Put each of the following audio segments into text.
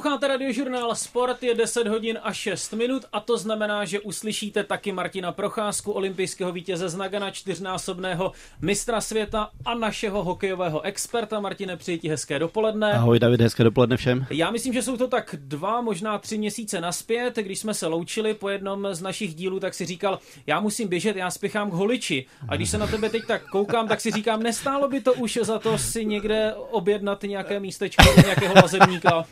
Posloucháte radiožurnál Sport, je 10 hodin a 6 minut a to znamená, že uslyšíte taky Martina Procházku, olympijského vítěze z Nagana, čtyřnásobného mistra světa a našeho hokejového experta. Martine, přeji ti hezké dopoledne. Ahoj David, hezké dopoledne všem. Já myslím, že jsou to tak dva, možná tři měsíce naspět, když jsme se loučili po jednom z našich dílů, tak si říkal, já musím běžet, já spěchám k holiči. A když se na tebe teď tak koukám, tak si říkám, nestálo by to už za to si někde objednat nějaké místečko, nějakého lazebníka.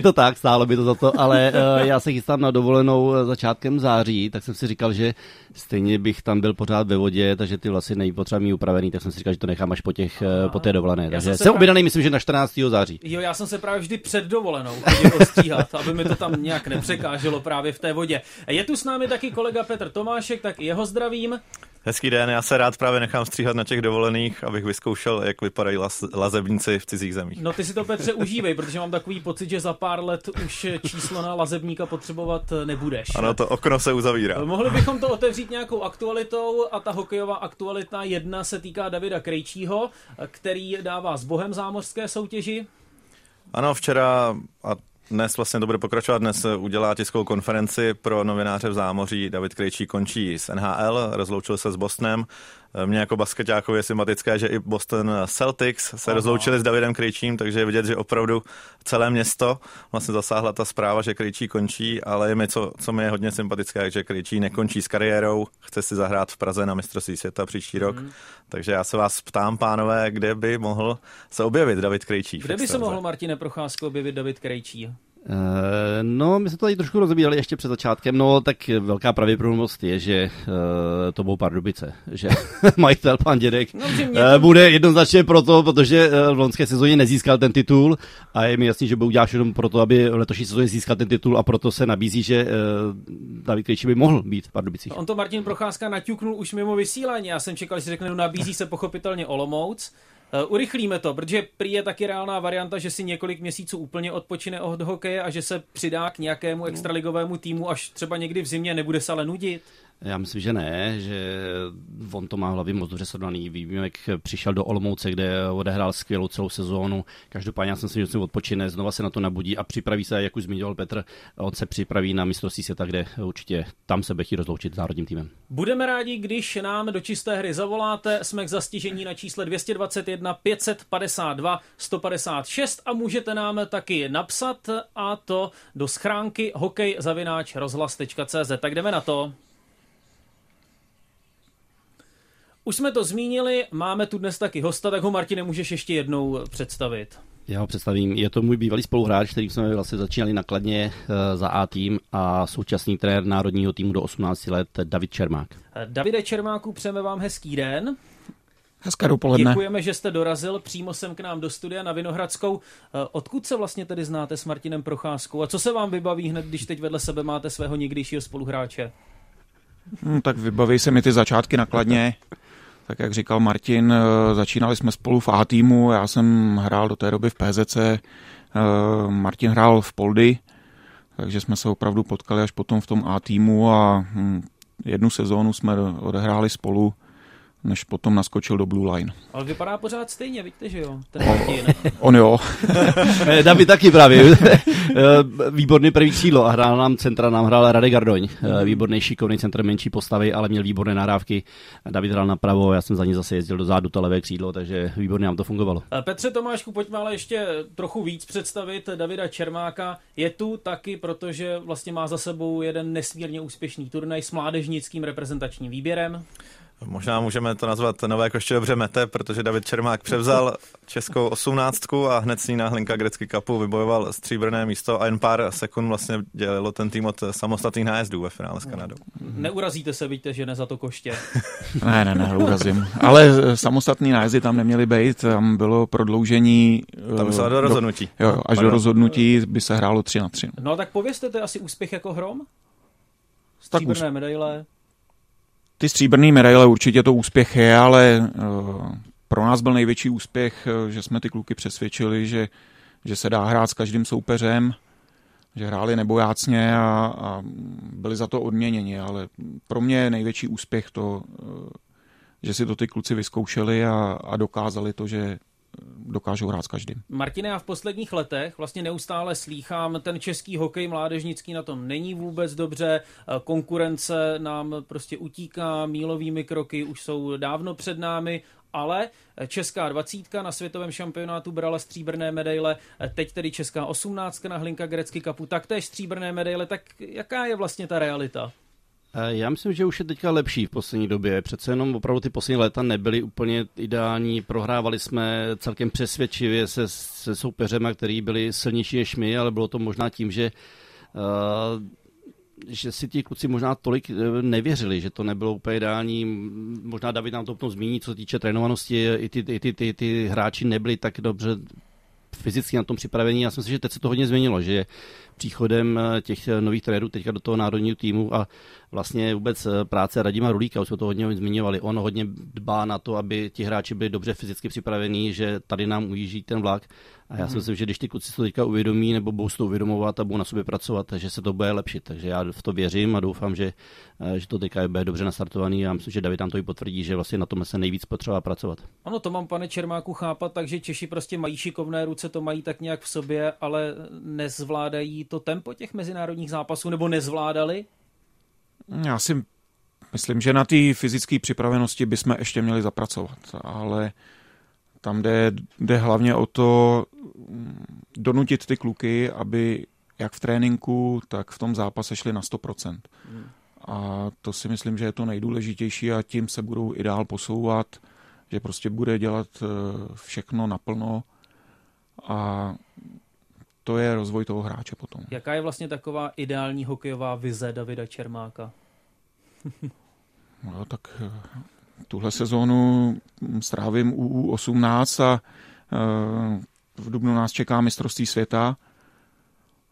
Je to tak, stálo by to za to, ale uh, já se chystám na dovolenou eh, začátkem září, tak jsem si říkal, že stejně bych tam byl pořád ve vodě, takže ty vlasy nejpotřeba mít upravený, tak jsem si říkal, že to nechám až po, těch, uh, po té dovolené. Takže jsem, jsem objednaný, myslím, že na 14. září. Jo, já jsem se právě vždy před dovolenou chodil ostříhat, aby mi to tam nějak nepřekáželo právě v té vodě. Je tu s námi taky kolega Petr Tomášek, tak jeho zdravím. Hezký den, já se rád právě nechám stříhat na těch dovolených, abych vyzkoušel, jak vypadají las, lazebníci v cizích zemích. No ty si to Petře užívej, protože mám takový pocit, že za pár let už číslo na lazebníka potřebovat nebudeš. Ano, to okno se uzavírá. Mohli bychom to otevřít nějakou aktualitou a ta hokejová aktualita jedna se týká Davida Krejčího, který dává s bohem zámořské soutěži. Ano, včera, a dnes vlastně to bude pokračovat. Dnes udělá tiskovou konferenci pro novináře v zámoří. David Krejčí končí s NHL, rozloučil se s Bostonem. Mně jako basketákovi je sympatické, že i Boston Celtics se Aha. rozloučili s Davidem Krejčím, takže je vidět, že opravdu celé město vlastně zasáhla ta zpráva, že Krejčí končí, ale je mi, co, co mi je hodně sympatické, že Krejčí nekončí s kariérou, chce si zahrát v Praze na mistrovství světa příští rok. Hmm. Takže já se vás ptám, pánové, kde by mohl se objevit David Krejčí? Kde by se mohl Martine Procházko objevit David Krejčí? Uh, no, my jsme to tady trošku rozebírali ještě před začátkem, no tak velká pravděpodobnost je, že uh, to budou Pardubice, že majitel pan Dědek no, uh, bude jednoznačně proto, protože uh, v loňské sezóně nezískal ten titul a je mi jasný, že bude udělat všechno proto, aby v letošní sezóně získal ten titul a proto se nabízí, že uh, David Krejčí by mohl být v Pardubicích. On to Martin Procházka naťuknul už mimo vysílání, já jsem čekal, že řekne, no nabízí se pochopitelně Olomouc, urychlíme to, protože prý je taky reálná varianta, že si několik měsíců úplně odpočine od hokeje a že se přidá k nějakému extraligovému týmu, až třeba někdy v zimě nebude se ale nudit. Já myslím, že ne, že on to má hlavě moc dobře srovnaný. Vím, jak přišel do Olomouce, kde odehrál skvělou celou sezónu. Každopádně já jsem si, že se odpočine, znova se na to nabudí a připraví se, jak už zmiňoval Petr, on se připraví na mistrovství světa, kde určitě tam se bude rozloučit s národním týmem. Budeme rádi, když nám do čisté hry zavoláte. Jsme k zastižení na čísle 221 552 156 a můžete nám taky napsat a to do schránky hokejzavináč rozhlas.cz. Tak jdeme na to. Už jsme to zmínili, máme tu dnes taky hosta, tak ho Martine můžeš ještě jednou představit. Já ho představím. Je to můj bývalý spoluhráč, který jsme vlastně začínali nakladně eh, za A tým a současný trenér národního týmu do 18 let David Čermák. Eh, Davide Čermáku, přejeme vám hezký den. Hezké dopoledne. Děkujeme, že jste dorazil přímo sem k nám do studia na Vinohradskou. Eh, odkud se vlastně tedy znáte s Martinem Procházkou a co se vám vybaví hned, když teď vedle sebe máte svého někdejšího spoluhráče? Hmm, tak vybaví se mi ty začátky nakladně. Tak jak říkal Martin, eh, začínali jsme spolu v A týmu, já jsem hrál do té doby v PZC, eh, Martin hrál v Poldy, takže jsme se opravdu potkali až potom v tom A týmu a hm, jednu sezónu jsme odehráli spolu než potom naskočil do Blue Line. Ale vypadá pořád stejně, víte, že jo? Ten on, on jo. David taky právě. Výborný první křídlo a hrál nám centra, nám hrál Radek Gardoň. Mhm. Výborný šikovný centr, menší postavy, ale měl výborné nahrávky. David hrál napravo, já jsem za ní zase jezdil do zádu, to levé křídlo, takže výborně nám to fungovalo. Petře Tomášku, pojďme ale ještě trochu víc představit Davida Čermáka. Je tu taky, protože vlastně má za sebou jeden nesmírně úspěšný turnaj s mládežnickým reprezentačním výběrem. Možná můžeme to nazvat Nové koště dobře mete, protože David Čermák převzal českou osmnáctku a hned s ní na Hlinka Grecky Cupu vybojoval stříbrné místo a jen pár sekund vlastně dělilo ten tým od samostatných nájezdů ve finále s Kanadou. Neurazíte se, víte, že ne za to koště. ne, ne, ne, urazím. Ale samostatný nájezdy tam neměly být, tam bylo prodloužení. Tam se do rozhodnutí. Do, jo, až Pardon. do rozhodnutí by se hrálo 3 na 3. No tak povězte, to je asi úspěch jako hrom? Stříbrné medaile. Ty stříbrné medaile určitě to úspěch je, ale uh, pro nás byl největší úspěch, uh, že jsme ty kluky přesvědčili, že, že se dá hrát s každým soupeřem, že hráli nebojácně a, a byli za to odměněni, ale pro mě největší úspěch to, uh, že si to ty kluci vyzkoušeli a, a dokázali to, že dokážou hrát s každým. Martine, já v posledních letech vlastně neustále slýchám, ten český hokej mládežnický na tom není vůbec dobře, konkurence nám prostě utíká mílovými kroky, už jsou dávno před námi, ale česká dvacítka na světovém šampionátu brala stříbrné medaile, teď tedy česká osmnáctka na Hlinka Grecky Cupu, taktéž stříbrné medaile, tak jaká je vlastně ta realita? Eh, já myslím, že už je teďka lepší v poslední době. Přece jenom opravdu ty poslední léta nebyly úplně ideální. Prohrávali jsme celkem přesvědčivě se, se soupeřem, který byli silnější než my, ale bylo to možná tím, že uh, že si ti kluci možná tolik eh, nevěřili, že to nebylo úplně ideální. Možná David nám to potom zmíní, co se týče trénovanosti, i ty, i ty, ty, ty hráči nebyli tak dobře fyzicky na tom připravení. Já si myslím, že teď se to hodně změnilo, že příchodem eh, těch eh, nových trenérů teďka do toho národního týmu a vlastně vůbec eh, práce Radima Rulíka, už jsme to hodně zmiňovali, on hodně dbá na to, aby ti hráči byli dobře fyzicky připravení, že tady nám ujíždí ten vlak a já si mhm. myslím, že když ty kluci to teďka uvědomí nebo budou to uvědomovat a budou na sobě pracovat, že se to bude lepšit. Takže já v to věřím a doufám, že, že to teďka bude dobře nastartovaný a myslím, že David tam to i potvrdí, že vlastně na tom se nejvíc potřeba pracovat. Ano, to mám, pane Čermáku, chápat, takže Češi prostě mají šikovné ruce, to mají tak nějak v sobě, ale nezvládají to tempo těch mezinárodních zápasů nebo nezvládali? Já si myslím, že na té fyzické připravenosti bychom ještě měli zapracovat, ale tam jde, jde hlavně o to mm, donutit ty kluky, aby jak v tréninku, tak v tom zápase šli na 100%. Hmm. A to si myslím, že je to nejdůležitější a tím se budou i dál posouvat, že prostě bude dělat eh, všechno naplno a to je rozvoj toho hráče potom. Jaká je vlastně taková ideální hokejová vize Davida Čermáka? no, tak eh, tuhle sezónu strávím u 18 a eh, v Dubnu nás čeká mistrovství světa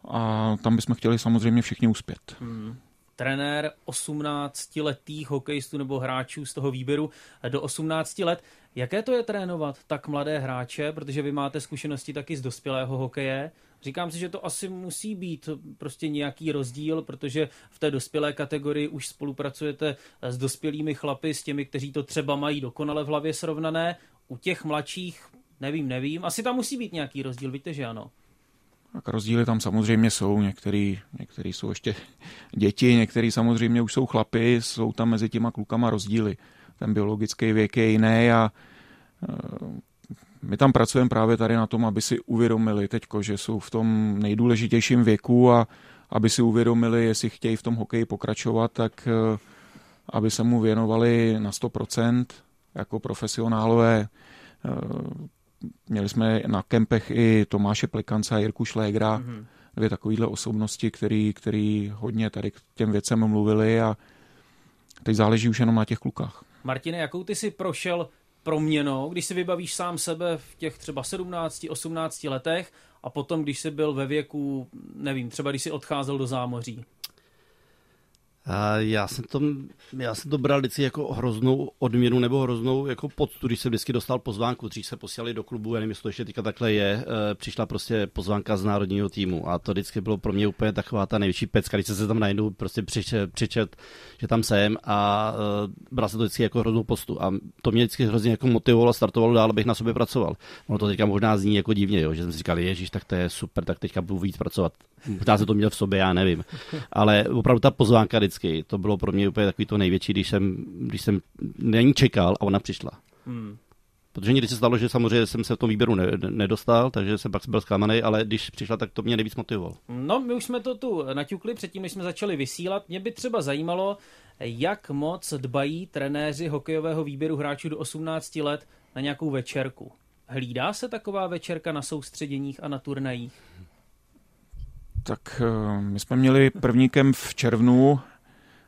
a tam bychom chtěli samozřejmě všichni uspět. Hmm trenér 18-letých hokejistů nebo hráčů z toho výběru do 18 let. Jaké to je trénovat tak mladé hráče, protože vy máte zkušenosti taky z dospělého hokeje. Říkám si, že to asi musí být prostě nějaký rozdíl, protože v té dospělé kategorii už spolupracujete s dospělými chlapy, s těmi, kteří to třeba mají dokonale v hlavě srovnané. U těch mladších nevím, nevím. Asi tam musí být nějaký rozdíl, víte, že ano. Tak rozdíly tam samozřejmě jsou, některý, některý jsou ještě děti, některý samozřejmě už jsou chlapy, jsou tam mezi těma klukama rozdíly. Ten biologický věk je jiný a e, my tam pracujeme právě tady na tom, aby si uvědomili teďko, že jsou v tom nejdůležitějším věku a aby si uvědomili, jestli chtějí v tom hokeji pokračovat, tak e, aby se mu věnovali na 100% jako profesionálové e, Měli jsme na kempech i Tomáše Plikance a Jirku Šlégra, mm-hmm. dvě takovéhle osobnosti, který, který hodně tady k těm věcem mluvili a teď záleží už jenom na těch klukách. Martine, jakou ty si prošel proměnou, když si vybavíš sám sebe v těch třeba 17, 18 letech a potom, když jsi byl ve věku, nevím, třeba když jsi odcházel do zámoří? Já jsem, to, já jsem to bral vždycky jako hroznou odměnu nebo hroznou jako poctu, když jsem vždycky dostal pozvánku, dřív se posílali do klubu, já nevím, jestli to ještě teďka takhle je, eh, přišla prostě pozvánka z národního týmu a to vždycky bylo pro mě úplně taková ta největší pecka, když jsem se tam najednou prostě přičet, přičet, že tam jsem a uh, bral se to vždycky jako hroznou postu a to mě vždycky hrozně jako motivovalo, startovalo dál, abych na sobě pracoval. Ono to teďka možná zní jako divně, jo, že jsem si říkal, ježíš, tak to je super, tak teďka budu víc pracovat. Možná se to měl v sobě, já nevím. Ale opravdu ta pozvánka vždycky, to bylo pro mě úplně takový to největší, když jsem, když jsem není čekal a ona přišla. Hmm. Protože někdy se stalo, že samozřejmě jsem se v tom výběru ne, nedostal, takže jsem pak byl zklamaný, ale když přišla, tak to mě nejvíc motivovalo. No, my už jsme to tu naťukli předtím, než jsme začali vysílat. Mě by třeba zajímalo, jak moc dbají trenéři hokejového výběru hráčů do 18 let na nějakou večerku. Hlídá se taková večerka na soustředěních a na turnajích? Tak eh, my jsme měli první kemp v červnu,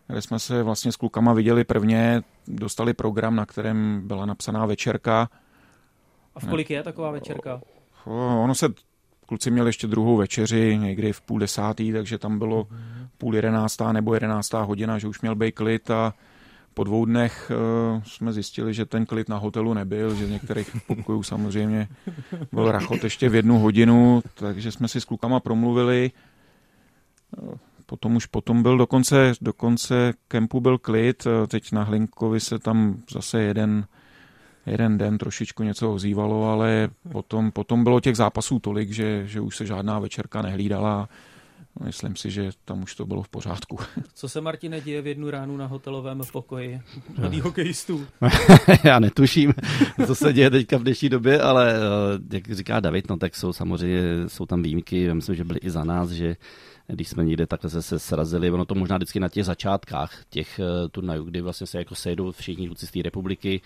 kde jsme se vlastně s klukama viděli prvně, dostali program, na kterém byla napsaná večerka. A v kolik je taková večerka? Ono se, kluci měli ještě druhou večeři, někdy v půl desátý, takže tam bylo mm-hmm. půl jedenáctá nebo jedenáctá hodina, že už měl být klid a po dvou dnech uh, jsme zjistili, že ten klid na hotelu nebyl, že z některých pokojů samozřejmě byl rachot ještě v jednu hodinu, takže jsme si s klukama promluvili. Potom už potom byl dokonce, dokonce kempu byl klid, teď na Hlinkovi se tam zase jeden jeden den trošičku něco ozývalo, ale potom, potom bylo těch zápasů tolik, že, že už se žádná večerka nehlídala. Myslím si, že tam už to bylo v pořádku. Co se, Martine, děje v jednu ránu na hotelovém pokoji mladých hokejistů? Já netuším, co se děje teďka v dnešní době, ale eh, jak říká David, no tak jsou samozřejmě, jsou tam výjimky, já myslím, že byly i za nás, že když jsme někde takhle se, srazili, ono to možná vždycky na těch začátkách těch uh, turnajů, kdy vlastně se jako sejdou všichni kluci z té republiky,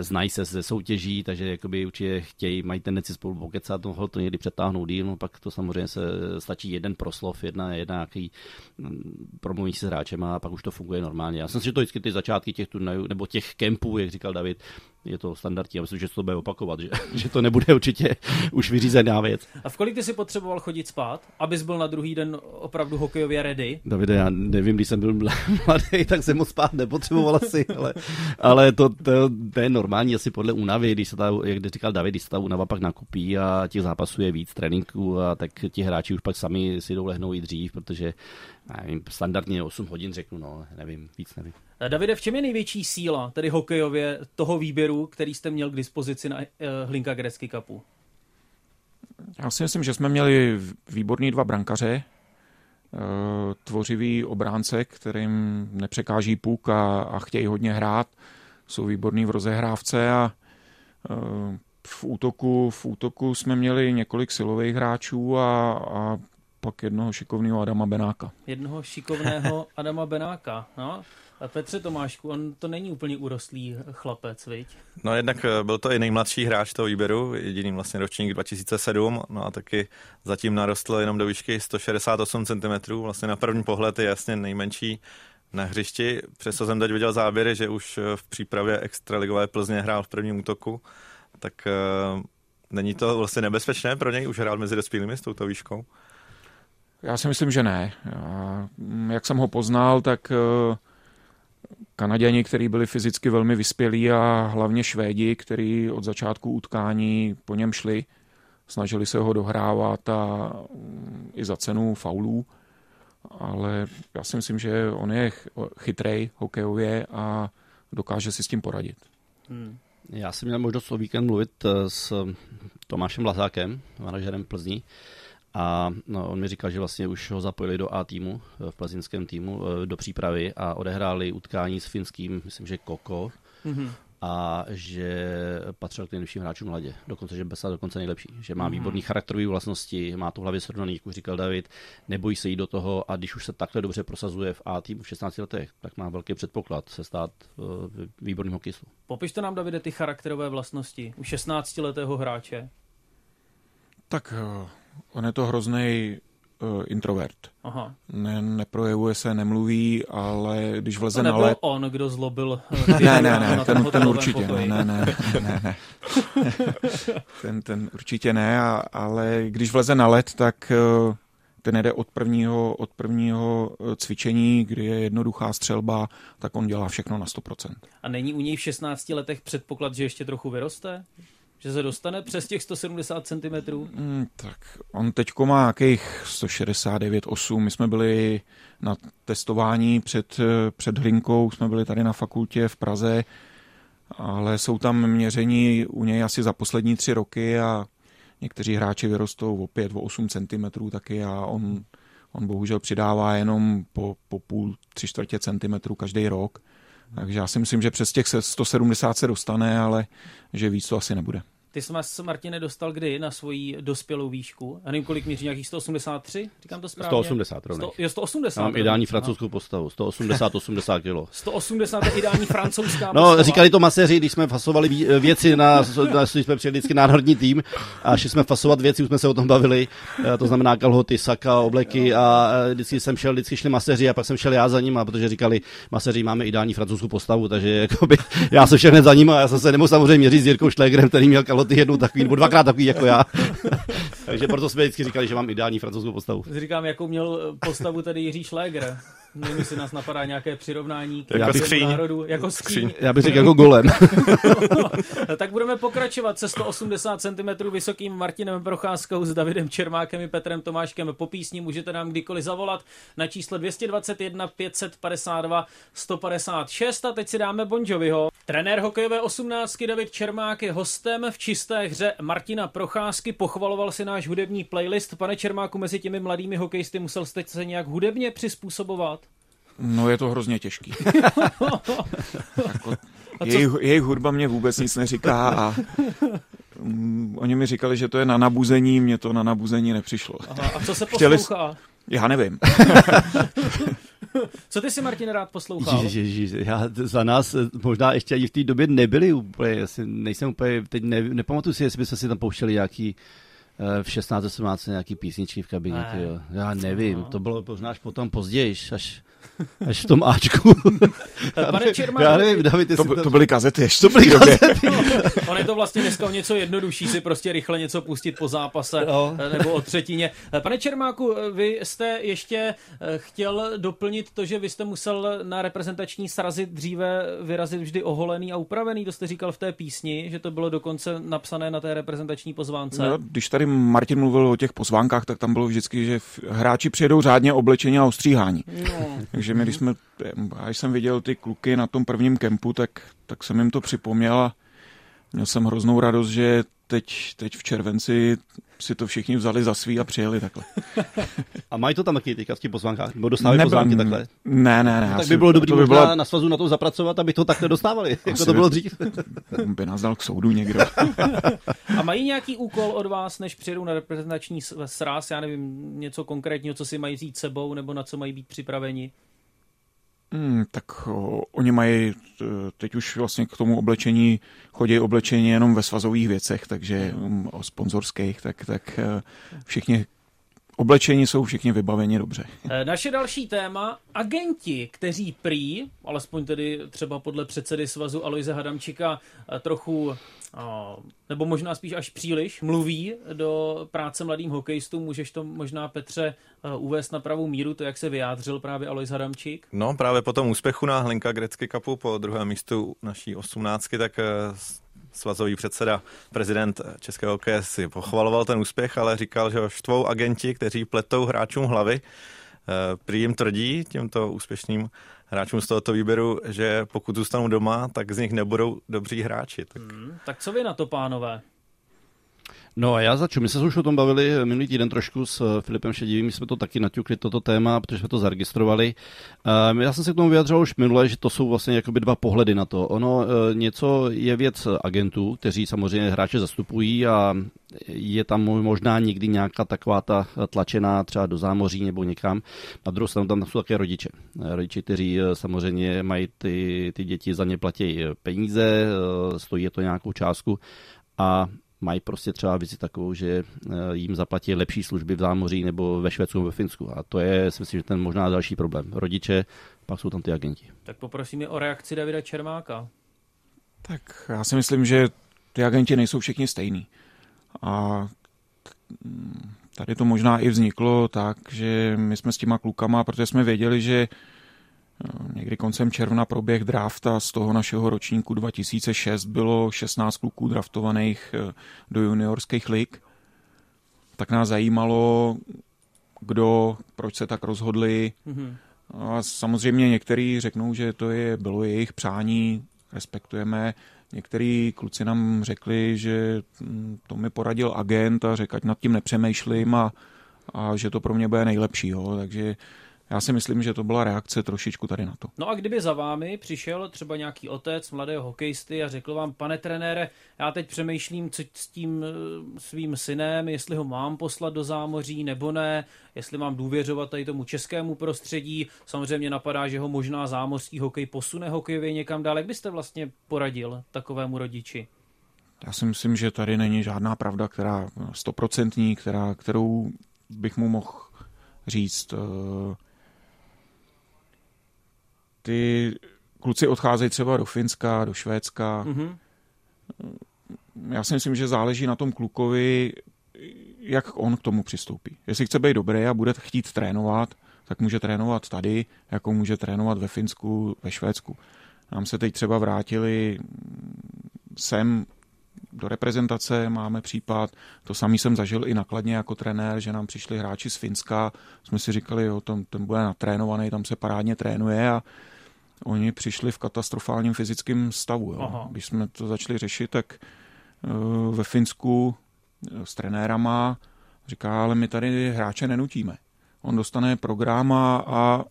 znají se ze soutěží, takže jakoby určitě chtějí, mají tendenci spolu pokecat, toho to někdy přetáhnout díl, no pak to samozřejmě se stačí jeden proslov, jedna, jedna nějaký mm, promluví se s hráčem a pak už to funguje normálně. Já jsem si, že to vždycky ty začátky těch turnajů, nebo těch kempů, jak říkal David, je to standardní. Já myslím, že se to bude opakovat, že, že to nebude určitě už vyřízená věc. A v kolik ty si potřeboval chodit spát, abys byl na druhý den opravdu hokejově ready? Davide, já nevím, když jsem byl mladý, tak jsem moc spát nepotřeboval asi, ale, ale to, to, to, je normální asi podle únavy, když se ta, jak říkal David, když se ta únava pak nakupí a těch zápasů je víc tréninků a tak ti hráči už pak sami si jdou lehnout i dřív, protože nevím, standardně 8 hodin řeknu, no, nevím, víc nevím. Davide, v čem je největší síla, tedy hokejově, toho výběru, který jste měl k dispozici na uh, Hlinka Grecky Cupu? Já si myslím, že jsme měli výborný dva brankaře, uh, tvořivý obránce, kterým nepřekáží puk a, a chtějí hodně hrát. Jsou výborní v rozehrávce a uh, v útoku, v útoku jsme měli několik silových hráčů a, a pak jednoho šikovného Adama Benáka. Jednoho šikovného Adama Benáka, no. A Petře Tomášku, on to není úplně urostlý chlapec, viď? No jednak eh, byl to i nejmladší hráč toho výběru, jediný vlastně ročník 2007, no a taky zatím narostl jenom do výšky 168 cm, vlastně na první pohled je jasně nejmenší na hřišti. Přesto jsem teď viděl záběry, že už eh, v přípravě extraligové Plzně hrál v prvním útoku, tak uh, není to vlastně nebezpečné pro něj už hrát mezi dospělými s touto výškou? Já si myslím, že ne. Já, jak jsem ho poznal, tak uh, Kanaděni, kteří byli fyzicky velmi vyspělí a hlavně Švédi, kteří od začátku utkání po něm šli, snažili se ho dohrávat a mm, i za cenu faulů, ale já si myslím, že on je chytrej hokejově a dokáže si s tím poradit. Hmm. Já jsem měl možnost o víkend mluvit eh, s Tomášem Lazákem, manažerem Plzní, a no, on mi říkal, že vlastně už ho zapojili do A týmu, v plzeňském týmu, eh, do přípravy a odehráli utkání s finským, myslím, že Koko. Mm-hmm a že patřil k nejlepším hráčům mladě. Dokonce, že Besa dokonce nejlepší. Že má mm-hmm. výborný charakterové vlastnosti, má to hlavě srovnaný, jak už říkal David, nebojí se jít do toho a když už se takhle dobře prosazuje v A týmu v 16 letech, tak má velký předpoklad se stát uh, výborným hokejistou. Popište nám, Davide, ty charakterové vlastnosti u 16 letého hráče. Tak uh on je to hrozný uh, introvert. Aha. Ne, neprojevuje se, nemluví, ale když vleze na led... on, kdo zlobil uh, ne, ne, ne, ten, ten určitě ne, ne, ne, ne, ne. ten, ten určitě ne, a, ale když vleze na led, tak uh, ten jde od prvního, od prvního cvičení, kdy je jednoduchá střelba, tak on dělá všechno na 100%. A není u něj v 16 letech předpoklad, že ještě trochu vyroste? Že se dostane přes těch 170 cm? Mm, tak on teďko má nějakých 169,8. My jsme byli na testování před, před Hlinkou, jsme byli tady na fakultě v Praze, ale jsou tam měření u něj asi za poslední tři roky a někteří hráči vyrostou o 5, o 8 cm taky a on, on bohužel přidává jenom po, po půl, tři čtvrtě centimetru každý rok. Takže já si myslím, že přes těch 170 se dostane, ale že víc to asi nebude. Ty jsi se, Martine, dostal kdy na svoji dospělou výšku? Já nevím, kolik míří, nějakých 183? Říkám to správně? 180 rovných. 100, jo, 180. mám ideální francouzskou postavu, 180-80 kilo. 180 je ideální francouzská No, postava. říkali to maséři, když jsme fasovali věci na, na když jsme přijeli vždycky národní tým a šli jsme fasovat věci, už jsme se o tom bavili, eh, to znamená kalhoty, saka, obleky a eh, vždycky jsem šel, vždycky šli maséři a pak jsem šel já za ním, protože říkali, maséři máme ideální francouzskou postavu, takže jakoby, já jsem šel za ním a já jsem se nemohl samozřejmě měřit s Jirkou Šlégrem, který měl kalhoty jednou takový, nebo dvakrát takový jako já. Takže proto jsme vždycky říkali, že mám ideální francouzskou postavu. Říkám, jakou měl postavu tady Jiří Šléger. Nevím, jestli nás napadá nějaké přirovnání k jako skříň. národu. Jako skříň. Já bych řekl jako golem. tak budeme pokračovat se 180 cm vysokým Martinem Procházkou s Davidem Čermákem i Petrem Tomáškem po písni. Můžete nám kdykoliv zavolat na číslo 221 552 156 a teď si dáme Bon Joviho. Trenér hokejové 18 David Čermák je hostem v čisté hře Martina Procházky. Pochvaloval si náš hudební playlist. Pane Čermáku, mezi těmi mladými hokejisty musel jste se nějak hudebně přizpůsobovat? No je to hrozně těžký. jako, jejich, jejich hudba mě vůbec nic neříká a um, oni mi říkali, že to je na nabuzení, mě to na nabuzení nepřišlo. Aha, a co se poslouchá? Chtěli... Já nevím. Co ty si, Martin, rád poslouchal? Ježiš, já za nás možná ještě ani v té době nebyli úplně, asi nejsem úplně, teď ne, nepamatuju si, jestli bychom si tam pouštěli nějaký eh, v 16-17 nějaký písničky v kabině. Ne. Já nevím, no. to bylo možná až potom později, až Až v tom Ačku. Pane Čermák, Já nevím, David, to, to, to byly kazety ještě. To byly kazety. No, on je to vlastně dneska o něco jednodušší si prostě rychle něco pustit po zápase no. nebo o třetině. Pane Čermáku, vy jste ještě eh, chtěl doplnit to, že vy jste musel na reprezentační srazy dříve vyrazit vždy oholený a upravený, to jste říkal v té písni, že to bylo dokonce napsané na té reprezentační pozvánce. No, když tady Martin mluvil o těch pozvánkách, tak tam bylo vždycky, že hráči přijedou řádně oblečení a ostříhání. No. Takže my, když jsme, až jsem viděl ty kluky na tom prvním kempu, tak, tak jsem jim to připomněl a měl jsem hroznou radost, že teď, teď v červenci si to všichni vzali za svý a přijeli takhle. A mají to tam taky teďka v těch pozvánkách? Nebo dostávají Nebyl, pozvánky takhle? Ne, ne, ne. No, tak by bylo dobré by bylo... na svazu na to zapracovat, aby to takhle dostávali, jako to bylo dřív. by nás dal k soudu někdo. A mají nějaký úkol od vás, než přijedou na reprezentační sraz? Já nevím, něco konkrétního, co si mají vzít sebou, nebo na co mají být připraveni? Hmm, tak o, oni mají teď už vlastně k tomu oblečení, chodí oblečení jenom ve svazových věcech, takže um, o sponzorských, tak, tak e, všichni oblečení jsou všichni vybaveni dobře. E, naše další téma, agenti, kteří prý, alespoň tedy třeba podle předsedy svazu Aloise Hadamčika, e, trochu nebo možná spíš až příliš mluví do práce mladým hokejistům. Můžeš to možná, Petře, eh, uvést na pravou míru, to, jak se vyjádřil právě Alois Hadamčík? No, právě po tom úspěchu na Hlinka Grecky Cupu po druhém místu naší osmnáctky, tak eh, svazový předseda, prezident Českého hokeje si pochvaloval ten úspěch, ale říkal, že štvou agenti, kteří pletou hráčům hlavy. Eh, prý jim tvrdí těmto úspěšným hráčům z tohoto výběru, že pokud zůstanou doma, tak z nich nebudou dobří hráči. Tak, hmm, tak co vy na to, pánové? No a já začnu. My jsme se už o tom bavili minulý týden trošku s eh, Filipem Šedivým, my jsme to taky naťukli, toto téma, protože jsme to zaregistrovali. Eh, já jsem se k tomu vyjadřoval už minule, že to jsou vlastně jakoby dva pohledy na to. Ono eh, něco je věc agentů, kteří samozřejmě hráče zastupují a je tam možná někdy nějaká taková ta tlačená třeba do zámoří nebo někam. Na druhou stranu tam jsou také rodiče. Rodiče, kteří samozřejmě mají ty, ty děti za ně platí peníze, stojí je to nějakou částku a mají prostě třeba vizi takovou, že eh, jim zaplatí lepší služby v zámoří nebo ve Švédsku nebo ve Finsku. A to je, si myslím, že ten možná další problém. Rodiče, pak jsou tam ty agenti. Tak poprosíme o reakci Davida Čermáka. Tak já si myslím, že ty agenti nejsou všichni stejní. A tady to možná i vzniklo tak, že my jsme s těma klukama, protože jsme věděli, že Někdy koncem června proběh draft a z toho našeho ročníku 2006 bylo 16 kluků draftovaných eh, do juniorských lig. Tak nás zajímalo, kdo, proč se tak rozhodli. Mm-hmm. A samozřejmě někteří řeknou, že to je, bylo jejich přání, respektujeme. Některý kluci nám řekli, že hm, to mi poradil agent a řekl, ať nad tím nepřemýšlím a, a že to pro mě bude nejlepší. Jo. Takže já si myslím, že to byla reakce trošičku tady na to. No a kdyby za vámi přišel třeba nějaký otec mladého hokejisty a řekl vám, pane trenére, já teď přemýšlím, co s tím eh, svým synem, jestli ho mám poslat do zámoří nebo ne, jestli mám důvěřovat tady tomu českému prostředí. Samozřejmě napadá, že ho možná zámořský hokej posune hokejově někam dál. Jak byste vlastně poradil takovému rodiči? Já si myslím, že tady není žádná pravda, která stoprocentní, která, kterou bych mu mohl říct. Uh, ty kluci odcházejí třeba do Finska, do Švédska. Mm-hmm. Já si myslím, že záleží na tom klukovi, jak on k tomu přistoupí. Jestli chce být dobrý a bude chtít trénovat, tak může trénovat tady, jako může trénovat ve Finsku, ve Švédsku. Nám se teď třeba vrátili sem do reprezentace, máme případ, to samý jsem zažil i nakladně jako trenér, že nám přišli hráči z Finska, jsme si říkali, jo, ten, ten bude natrénovaný, tam se parádně trénuje a oni přišli v katastrofálním fyzickém stavu. Jo. Když jsme to začali řešit, tak uh, ve Finsku uh, s trenérama říká, ale my tady hráče nenutíme. On dostane program a,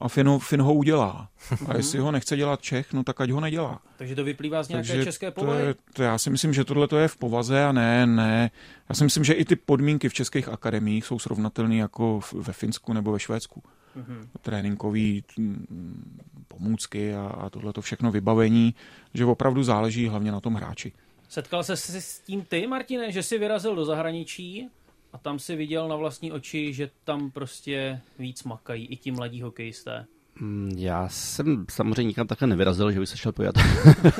a Fin, fin ho udělá. A jestli ho nechce dělat Čech, no tak ať ho nedělá. Takže to vyplývá z nějaké Takže české povahy? To je, to já si myslím, že tohle to je v povaze a ne, ne. Já si myslím, že i ty podmínky v českých akademiích jsou srovnatelné jako ve Finsku nebo ve Švédsku. Mm-hmm. Tréninkový mm, pomůcky a, a tohle to všechno vybavení, že opravdu záleží hlavně na tom hráči. Setkal se s tím ty, Martine, že jsi vyrazil do zahraničí a tam si viděl na vlastní oči, že tam prostě víc makají i ti mladí hokejisté. Mm, já jsem samozřejmě nikam takhle nevyrazil, že bych se šel pojat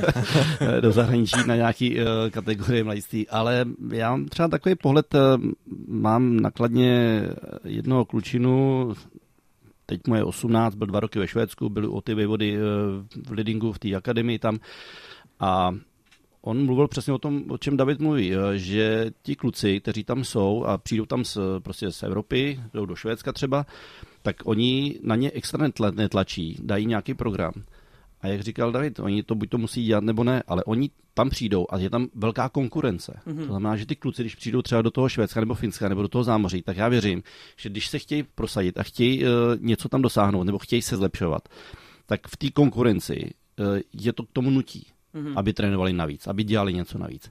do zahraničí na nějaký uh, kategorie mladiství, ale já mám třeba takový pohled, uh, mám nakladně jednoho klučinu, teď mu je 18, byl dva roky ve Švédsku, byl o ty vody uh, v Lidingu v té akademii tam a on mluvil přesně o tom, o čem David mluví, eh, že ti kluci, kteří tam jsou a přijdou tam z, prostě z Evropy, jdou do Švédska třeba, tak oni na ně extra netlačí, dají nějaký program. A jak říkal David, oni to buď to musí dělat nebo ne, ale oni tam přijdou a je tam velká konkurence. Mm-hmm. To znamená, že ty kluci, když přijdou třeba do toho Švédska nebo Finska nebo do toho zámoří, tak já věřím, že když se chtějí prosadit a chtějí uh, něco tam dosáhnout nebo chtějí se zlepšovat, tak v té konkurenci uh, je to k tomu nutí mm-hmm. aby trénovali navíc, aby dělali něco navíc.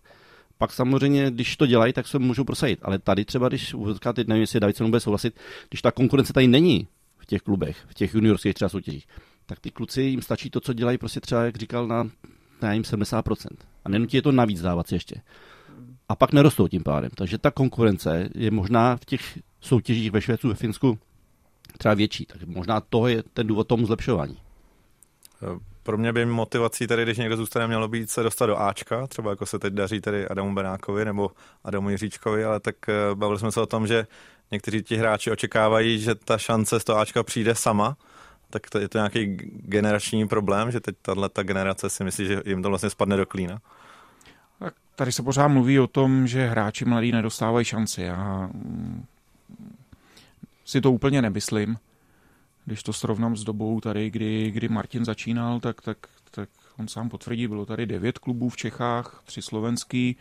Pak samozřejmě, když to dělají, tak se můžou prosadit. Ale tady třeba, když teď nevím, jestli David se bude souhlasit, když ta konkurence tady není v těch klubech, v těch juniorských třeba soutěžích, tak ty kluci jim stačí to, co dělají prostě třeba, jak říkal, na, na jim 70%. A nenutí je to navíc dávat si ještě. A pak nerostou tím pádem. Takže ta konkurence je možná v těch soutěžích ve Švédsku, ve Finsku třeba větší. Tak možná to je ten důvod tomu zlepšování pro mě by motivací tady, když někdo zůstane, mělo být se dostat do Ačka, třeba jako se teď daří tady Adamu Benákovi nebo Adamu Jiříčkovi, ale tak eh, bavili jsme se o tom, že někteří ti hráči očekávají, že ta šance z toho Ačka přijde sama, tak to je to nějaký generační problém, že teď tahle ta generace si myslí, že jim to vlastně spadne do klína? Tak tady se pořád mluví o tom, že hráči mladí nedostávají šanci. Já mm, si to úplně nemyslím když to srovnám s dobou tady, kdy, kdy Martin začínal, tak, tak, tak on sám potvrdí, bylo tady devět klubů v Čechách, tři slovenský,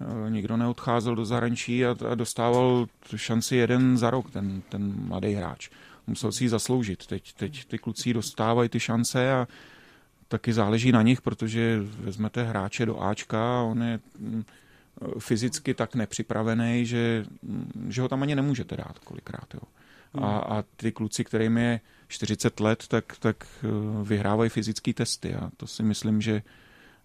eh, nikdo neodcházel do zahraničí a, a dostával šanci jeden za rok, ten, ten mladý hráč. Musel si ji zasloužit. Teď, teď ty kluci dostávají ty šance a taky záleží na nich, protože vezmete hráče do Ačka a on je mm, fyzicky tak nepřipravený, že, mm, že ho tam ani nemůžete dát kolikrát. Jo a, a ty kluci, kterým je 40 let, tak, tak eh, vyhrávají fyzické testy a to si myslím, že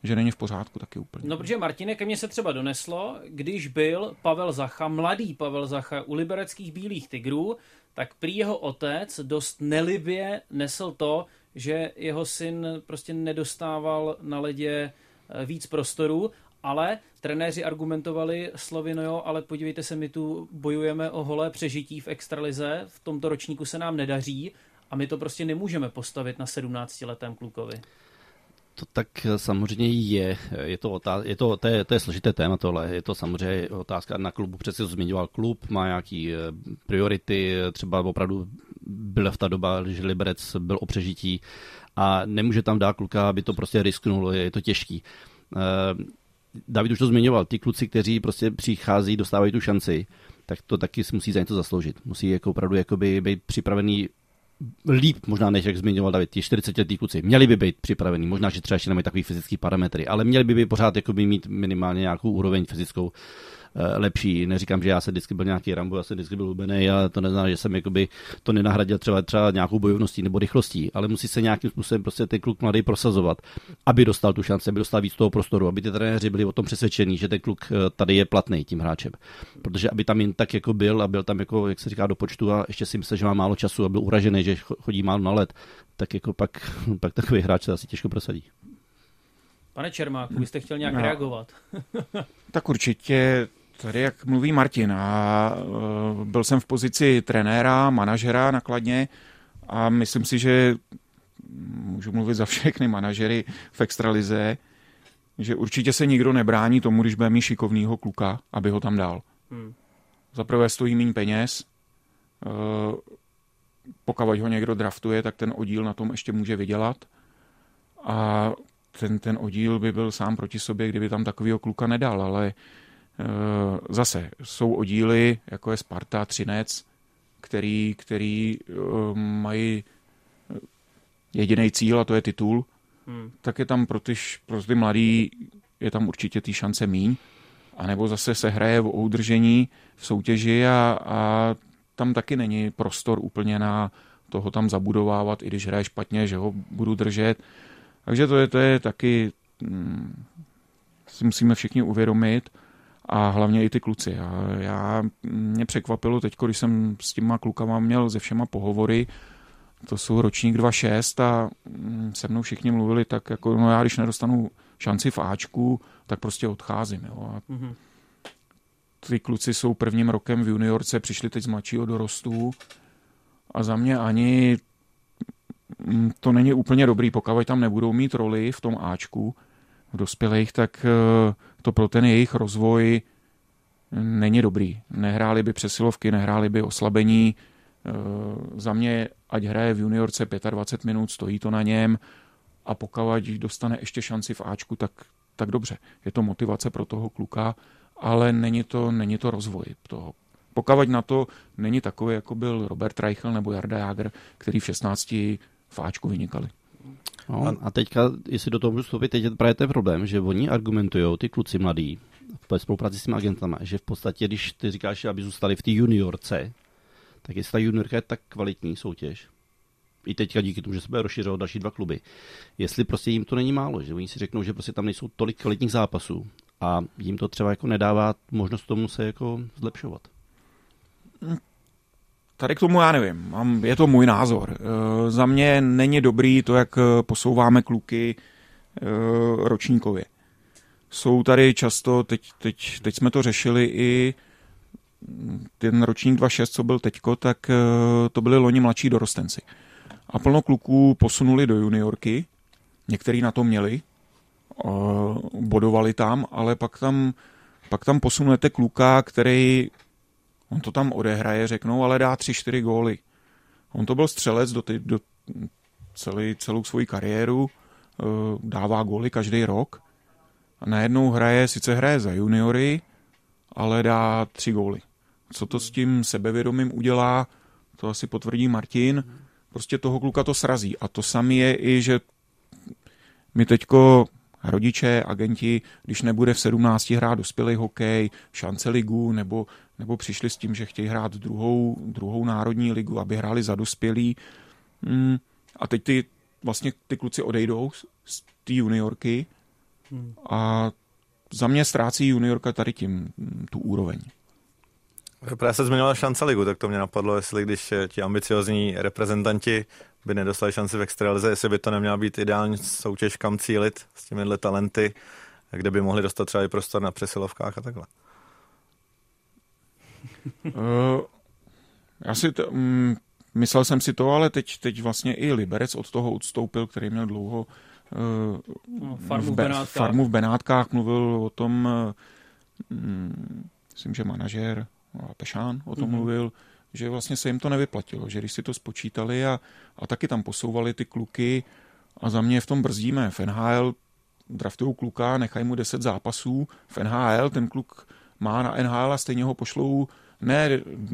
že není v pořádku taky úplně. No, protože Martine, ke mně se třeba doneslo, když byl Pavel Zacha, mladý Pavel Zacha u libereckých bílých tigrů, tak prý jeho otec dost nelibě nesl to, že jeho syn prostě nedostával na ledě eh, víc prostoru ale trenéři argumentovali slovy, no jo, ale podívejte se, my tu bojujeme o holé přežití v extralize, v tomto ročníku se nám nedaří a my to prostě nemůžeme postavit na 17-letém klukovi. To tak samozřejmě je. Je to, otáz- je to, to, je, to je složité téma tohle. Je to samozřejmě otázka na klubu. Přesně zmiňoval klub, má nějaký eh, priority, třeba opravdu byla v ta doba, že Liberec byl o přežití a nemůže tam dát kluka, aby to prostě risknul, je to těžký. David už to zmiňoval, ty kluci, kteří prostě přichází, dostávají tu šanci, tak to taky si musí za něco zasloužit. Musí jako opravdu jakoby být připravený líp, možná než jak zmiňoval David, ti 40 letý kluci. Měli by být připravení, možná, že třeba ještě nemají takový fyzický parametry, ale měli by být pořád jakoby mít minimálně nějakou úroveň fyzickou lepší. Neříkám, že já jsem vždycky byl nějaký Rambo, já jsem vždycky byl hubený a to neznamená, že jsem jakoby to nenahradil třeba, třeba nějakou bojovností nebo rychlostí, ale musí se nějakým způsobem prostě ten kluk mladý prosazovat, aby dostal tu šanci, aby dostal víc toho prostoru, aby ty trenéři byli o tom přesvědčení, že ten kluk eh, tady je platný tím hráčem. Protože aby tam jen tak jako byl a byl tam jako, jak se říká, do počtu a ještě si myslel, že má málo času a byl uražený, že chodí málo na let, tak jako pak, pak takový hráč se asi těžko prosadí. Pane Čermáku, byste chtěl nějak no. reagovat? tak určitě Tady, jak mluví Martin, a uh, byl jsem v pozici trenéra, manažera nakladně a myslím si, že můžu mluvit za všechny manažery v extralize, že určitě se nikdo nebrání tomu, když bude mít šikovného kluka, aby ho tam dal. Hmm. Za prvé stojí méně peněz, uh, pokud ho někdo draftuje, tak ten oddíl na tom ještě může vydělat. A ten, ten oddíl by byl sám proti sobě, kdyby tam takového kluka nedal, ale uh, zase jsou oddíly, jako je Sparta, Třinec, který, který uh, mají jediný cíl a to je titul, hmm. tak je tam pro ty, pro ty mladý je tam určitě ty šance míň. A nebo zase se hraje v udržení v soutěži a, a tam taky není prostor úplně na toho tam zabudovávat, i když hraje špatně, že ho budu držet. Takže to je, to je taky, hm, si musíme všichni uvědomit a hlavně i ty kluci. A já, mě překvapilo teď, když jsem s těma klukama měl se všema pohovory, to jsou ročník 2.6 a hm, se mnou všichni mluvili tak jako, no já když nedostanu šanci v Ačku, tak prostě odcházím. Jo. A mm-hmm ty kluci jsou prvním rokem v juniorce, přišli teď z mladšího dorostu a za mě ani mm, to není úplně dobrý, pokud tam nebudou mít roli v tom Ačku v dospělých, tak eh, to pro ten jejich rozvoj není dobrý. Nehráli by přesilovky, nehráli by oslabení. Eh, za mě, ať hraje v juniorce 25 minut, stojí to na něm a pokud dostane ještě šanci v Ačku, tak, tak dobře. Je to motivace pro toho kluka ale není to, není to rozvoj toho. Pokud na to není takový, jako byl Robert Reichel nebo Jarda Jager, který v 16 fáčku vynikali. No, a teďka, jestli do toho můžu vstoupit, teď je právě ten problém, že oni argumentují, ty kluci mladí, v spolupráci s těmi agentama, že v podstatě, když ty říkáš, aby zůstali v té juniorce, tak jestli ta juniorka je tak kvalitní soutěž, i teďka díky tomu, že se bude rozšiřovat další dva kluby, jestli prostě jim to není málo, že oni si řeknou, že prostě tam nejsou tolik kvalitních zápasů a jim to třeba jako nedává možnost tomu se jako zlepšovat. Tady k tomu já nevím, je to můj názor. E, za mě není dobrý to, jak posouváme kluky e, ročníkově. Jsou tady často, teď, teď, teď jsme to řešili i ten ročník 2.6, co byl teďko, tak e, to byli loni mladší dorostenci. A plno kluků posunuli do juniorky, některý na to měli, bodovali tam, ale pak tam, pak tam posunete kluka, který, on to tam odehraje, řeknou, ale dá tři, čtyři góly. On to byl střelec do, ty, do celý, celou svoji kariéru, e, dává góly každý rok a najednou hraje, sice hraje za juniory, ale dá tři góly. Co to s tím sebevědomím udělá, to asi potvrdí Martin, prostě toho kluka to srazí. A to samé je i, že my teďko rodiče, agenti, když nebude v 17 hrát dospělý hokej, šance ligu, nebo, nebo přišli s tím, že chtějí hrát druhou, druhou národní ligu, aby hráli za dospělý. Hmm. A teď ty, vlastně ty kluci odejdou z té juniorky hmm. a za mě ztrácí juniorka tady tím tu úroveň. Právě se zmiňovala šance ligu, tak to mě napadlo, jestli když ti ambiciozní reprezentanti by nedostali šanci v extralize, jestli by to neměla být ideální soutěž, kam cílit s těmihle talenty, kde by mohli dostat třeba i prostor na přesilovkách a takhle. Uh, já si to, um, myslel jsem si to, ale teď, teď vlastně i Liberec od toho odstoupil, který měl dlouho uh, farmu, v, Be- Benátkách. farmu v Benátkách, mluvil o tom, uh, myslím, že manažer Pešán o tom mm-hmm. mluvil, že vlastně se jim to nevyplatilo, že když si to spočítali a, a taky tam posouvali ty kluky a za mě v tom brzdíme. V NHL draftují kluka, nechají mu 10 zápasů, v NHL ten kluk má na NHL a stejně ho pošlou ne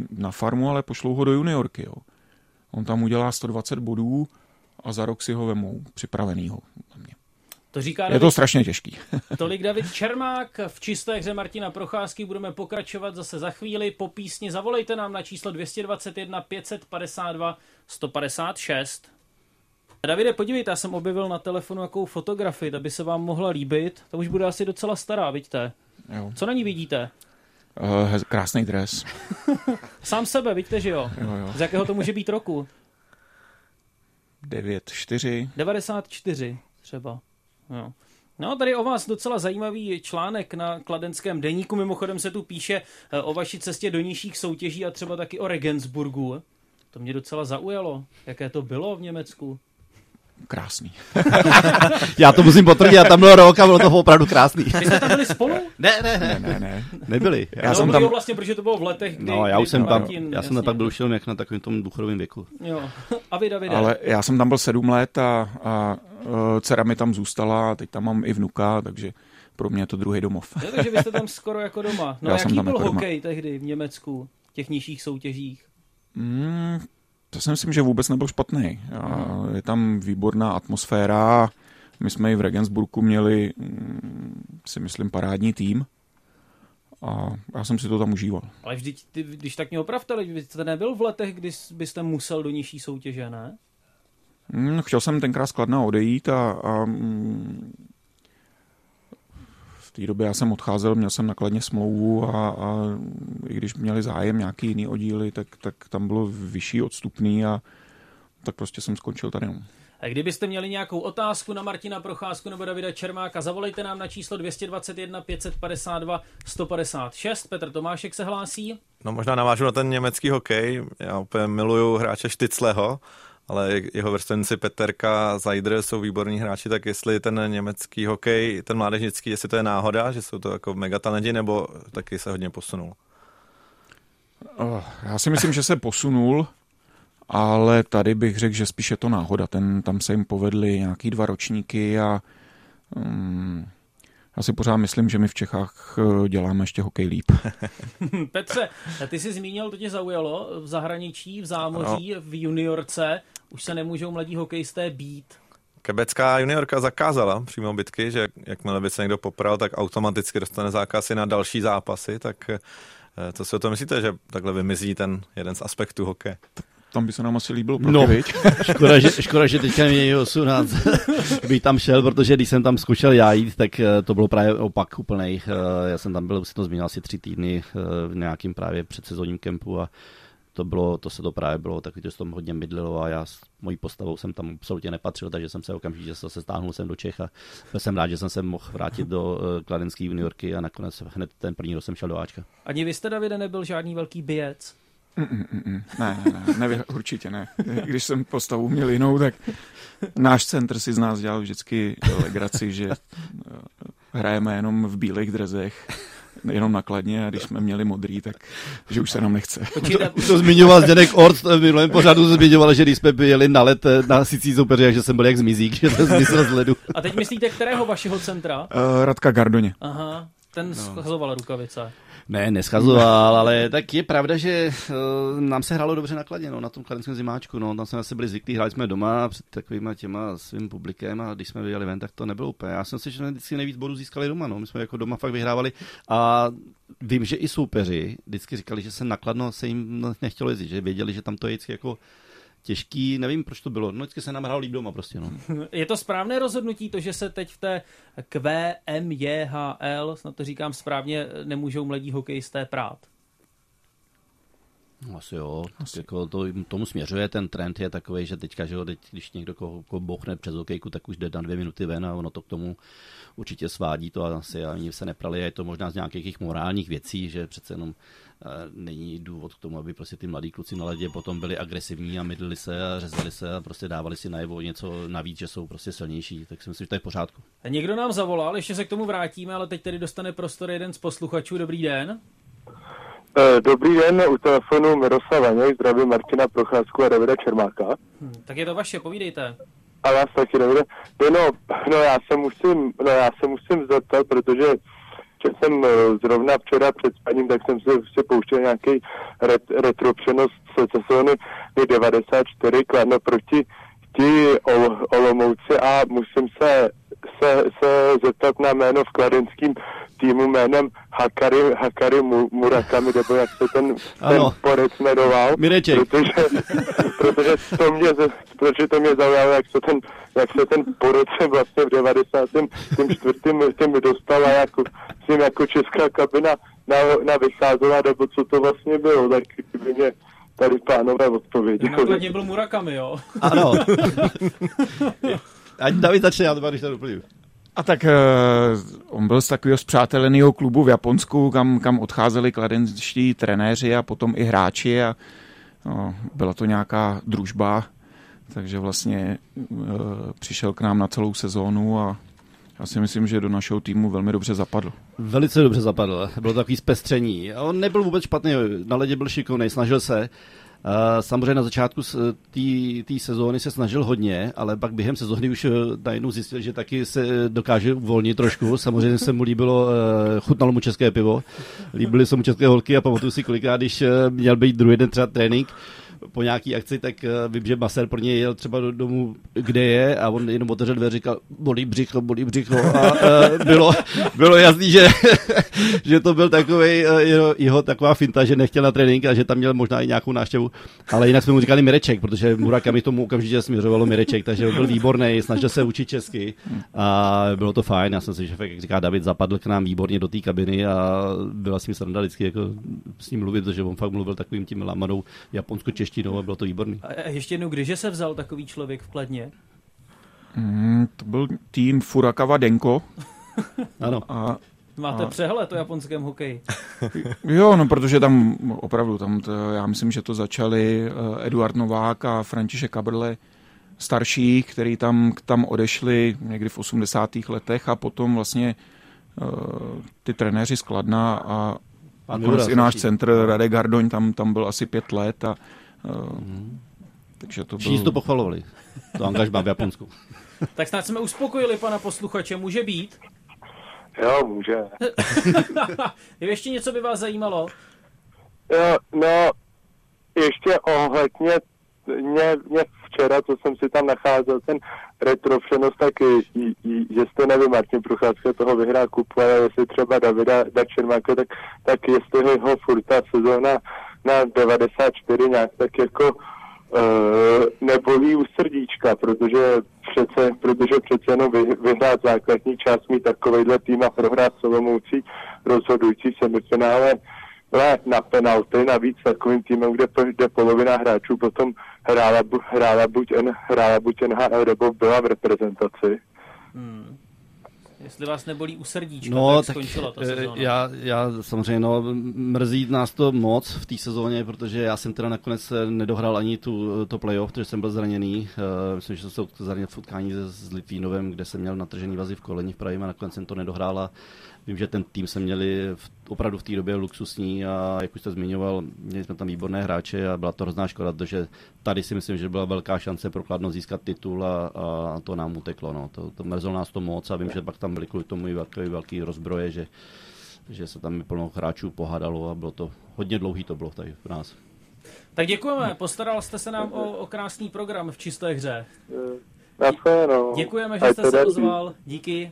na farmu, ale pošlou ho do juniorky. Jo. On tam udělá 120 bodů a za rok si ho vemou připravenýho. Na mě. To říká je David, to strašně těžký. tolik David Čermák. V čisté hře Martina Procházky budeme pokračovat zase za chvíli. Po písni zavolejte nám na číslo 221 552 156. Davide, podívejte, já jsem objevil na telefonu jakou fotografii, aby se vám mohla líbit. To už bude asi docela stará, vidíte? Jo. Co na ní vidíte? Uh, krásný dres. Sám sebe, vidíte, že jo? jo, jo. Z jakého to může být roku? 9, 4. 94 třeba. Jo. No, tady o vás docela zajímavý článek na kladenském deníku. Mimochodem se tu píše eh, o vaší cestě do nižších soutěží a třeba taky o Regensburgu. To mě docela zaujalo. Jaké to bylo v Německu? Krásný. já to musím potvrdit, já tam byl rok a bylo to opravdu krásný. Vy jste tam byli spolu? Ne, ne, ne, ne, ne. Nebyli. Já no, jsem tam vlastně, protože to bylo v letech, kdy, No, já už jsem tam, Martin, já jsem tam pak byl už jak na takovém tom důchodovém věku. Jo. A vy, Davide? Ale já jsem tam byl sedm let a, a uh, dcera mi tam zůstala a teď tam mám i vnuka, takže pro mě je to druhý domov. Jo, takže vy jste tam skoro jako doma. No Já jaký tam byl jako hokej tehdy v Německu, v těch nižších soutěžích? Mm, to si myslím, že vůbec nebyl špatný. A je tam výborná atmosféra. My jsme i v Regensburgu měli, mm, si myslím, parádní tým. A já jsem si to tam užíval. Ale vždyť, ty, když tak mě opravte, ale vy jste nebyl v letech, kdy byste musel do nižší soutěže, ne? Mm, chtěl jsem tenkrát skladná odejít a, a mm, té době já jsem odcházel, měl jsem nakladně smlouvu a, a i když měli zájem nějaký jiný oddíly, tak, tak tam bylo vyšší odstupný a tak prostě jsem skončil tady. No. A kdybyste měli nějakou otázku na Martina Procházku nebo Davida Čermáka, zavolejte nám na číslo 221 552 156. Petr Tomášek se hlásí. No možná navážu na ten německý hokej. Já úplně miluju hráče Štycleho, ale jeho vrstvenci Peterka, Zajdr jsou výborní hráči, tak jestli ten německý hokej, ten mládežnický, jestli to je náhoda, že jsou to jako megatalenti, nebo taky se hodně posunul? Já si myslím, že se posunul, ale tady bych řekl, že spíš je to náhoda. Ten, tam se jim povedly nějaký dva ročníky a um, já si pořád myslím, že my v Čechách eh, děláme ještě hokej líp. Petře, ty jsi zmínil, to tě zaujalo, v zahraničí, v zámoří, no. v juniorce, už se nemůžou mladí hokejisté být. Kebecká juniorka zakázala přímo bitky, že jakmile by se někdo popral, tak automaticky dostane zákazy na další zápasy, tak co si o to myslíte, že takhle vymizí ten jeden z aspektů hokeje? Tam by se nám asi líbilo proti, no, škoda, že, škoda, že teďka mě 18 by tam šel, protože když jsem tam zkoušel já jít, tak eh, to bylo právě opak úplnej. Eh, já jsem tam byl, si to zmínil, asi tři týdny eh, v nějakým právě předsezónním kempu a to, bylo, to se to právě bylo takový, to se tam hodně mydlilo a já s mojí postavou jsem tam absolutně nepatřil, takže jsem se okamžitě se stáhnul jsem do Čech a byl jsem rád, že jsem se mohl vrátit do uh, kladenské juniorky a nakonec hned ten první rok jsem šel do Ačka. Ani vy jste, Davide, nebyl žádný velký bijec? Mm, mm, mm. Ne, ne, ne, ne, určitě ne. Když jsem postavu měl jinou, tak náš centr si z nás dělal vždycky legraci, že hrajeme jenom v bílých drezech jenom nakladně a když jsme měli modrý, tak že už se nám nechce. To, to zmiňoval Zdenek Ort v minulém pořadu, zmiňoval, že když jsme byli na let na sicí soupeře, že jsem byl jak zmizík, že to zmizel z ledu. A teď myslíte, kterého vašeho centra? Uh, Radka Gardoně. Aha, ten no. schazoval rukavice. Ne, neschazoval, ale tak je pravda, že uh, nám se hrálo dobře nakladně, no, na tom kladenském zimáčku, no, tam jsme asi byli zvyklí, hráli jsme doma před takovýma těma svým publikem a když jsme vyjeli ven, tak to nebylo úplně. Já jsem si, že jsme vždycky nejvíc bodů získali doma, no, my jsme jako doma fakt vyhrávali a vím, že i soupeři vždycky říkali, že se nakladno se jim nechtělo jezdit, že věděli, že tam to je jako těžký, nevím, proč to bylo. No, vždycky se nám hrál líp doma prostě, no. Je to správné rozhodnutí, to, že se teď v té QMJHL, snad to říkám správně, nemůžou mladí hokejisté prát? No, asi jo, asi. Jako to, tomu směřuje, ten trend je takový, že teďka, že ho, teď, když někdo koho, koho bouchne přes hokejku, tak už jde na dvě minuty ven a ono to k tomu určitě svádí to a asi ani se neprali a je to možná z nějakých morálních věcí, že přece jenom není důvod k tomu, aby prostě ty mladí kluci na ledě potom byli agresivní a mydlili se a řezali se a prostě dávali si najevo něco navíc, že jsou prostě silnější, tak si myslím, že to je v pořádku. Někdo nám zavolal, ještě se k tomu vrátíme, ale teď tedy dostane prostor jeden z posluchačů. Dobrý den. Eh, dobrý den, u telefonu Miroslav Vaněk, zdravím Martina Procházku a Davida Čermáka. Hmm, tak je to vaše, povídejte. A vás taky, Davide. No, no, já se musím, no, já se musím zeptat, protože že jsem eh, zrovna včera před spaním, tak jsem se, se pouštěl nějaký ret, retro přenos z sezóny 94 kladno proti ti Ol, Olomouci a musím se, se, se zeptat na jméno v kladenským týmu jménem Hakari, Hakari Murakami, nebo jak se ten, ten porec jmenoval. Protože, protože, to mě, protože to mě zaujalo, jak se ten, jak se ten porec vlastně v 94. tím dostal a jako, s ním jako česká kabina na, na vycházela, nebo co to vlastně bylo, tak by mě tady pánové odpověděli. Nakladně byl Murakami, jo? Ano. Ať David začne, já to když to doplním. A tak uh, on byl z takového zpřáteleného klubu v Japonsku, kam, kam odcházeli kladenští trenéři a potom i hráči a uh, byla to nějaká družba, takže vlastně uh, přišel k nám na celou sezónu a já si myslím, že do našeho týmu velmi dobře zapadl. Velice dobře zapadl. Bylo takový zpestření. On nebyl vůbec špatný, na ledě byl šikovný, snažil se. Samozřejmě na začátku té sezóny se snažil hodně, ale pak během sezóny už eh, najednou zjistil, že taky se dokáže uvolnit trošku. Samozřejmě se mu líbilo, eh, chutnalo mu české pivo, líbily se mu české holky a pamatuju si kolikrát, když eh, měl být druhý den třeba trénink, po nějaký akci, tak uh, vím, že Maser pro něj jel třeba do domu, kde je a on jenom otevřel dveře říkal, bolí břicho, bolí břicho a uh, bylo, bylo jasný, že, že to byl takový uh, jeho, jeho, taková finta, že nechtěl na trénink a že tam měl možná i nějakou návštěvu, ale jinak jsme mu říkali Mireček, protože Murakami tomu okamžitě směřovalo Mireček, takže on byl výborný, snažil se učit česky a bylo to fajn, já jsem si, že jak říká David, zapadl k nám výborně do té kabiny a byla s ním sranda vždycky jako s ním mluvit, protože on fakt mluvil takovým tím lamanou japonsko češtinou a bylo to výborný. A ještě jednou, když se vzal takový člověk v Kladně? Mm, to byl tým Furakawa Denko. ano. A Máte a... přehled o japonském hokeji. jo, no protože tam opravdu, tam to, já myslím, že to začali eh, Eduard Novák a František Kabrle starší, který tam, tam odešli někdy v 80. letech a potom vlastně uh, ty trenéři skladna a Pan i náš centr Radek Gardoň tam, tam byl asi pět let a Hmm. Takže to byl... to pochvalovali, to angažmá v Japonsku. tak snad jsme uspokojili pana posluchače, může být? Jo, může. je ještě něco by vás zajímalo? Jo, no, ještě ohledně mě, mě včera, co jsem si tam nacházel, ten retrofšenost, tak že jste nevím, Martin Procházka toho vyhrál kupu, ale jestli třeba Davida Dačermáka, tak, tak jestli ho furt ta sezóna na 94 nějak tak jako uh, nebolí u srdíčka, protože přece, protože přece jenom vy, vyhrát základní část mít takovejhle tým a prohrát Solomoucí rozhodující semifinále na penalty, navíc takovým týmem, kde, kde polovina hráčů potom hrála, hrála, buď, N, hrála buď NHL nebo byla v reprezentaci. Hmm. Jestli vás nebolí u srdíčka, no, tak, tak skončila ta eh, sezóna. Já, já samozřejmě, no, mrzí nás to moc v té sezóně, protože já jsem teda nakonec nedohrál ani tu, to playoff, protože jsem byl zraněný. Uh, myslím, že jsem se zranil v utkání s Litvínovem, kde jsem měl natržený vazy v koleni v pravém a nakonec jsem to nedohrál a Vím, že ten tým se měli v, opravdu v té době luxusní a jak už jste zmiňoval, měli jsme tam výborné hráče a byla to hrozná škoda, protože tady si myslím, že byla velká šance pro Kladno získat titul a, a to nám uteklo. No. To, to mrzelo nás to moc a vím, že pak tam byly kvůli tomu i velký, velký rozbroje, že, že se tam plno hráčů pohádalo a bylo to hodně dlouhý to bylo tady v nás. Tak děkujeme, postaral jste se nám o, o krásný program v čisté hře. Děkujeme, že jste se ozval. Díky.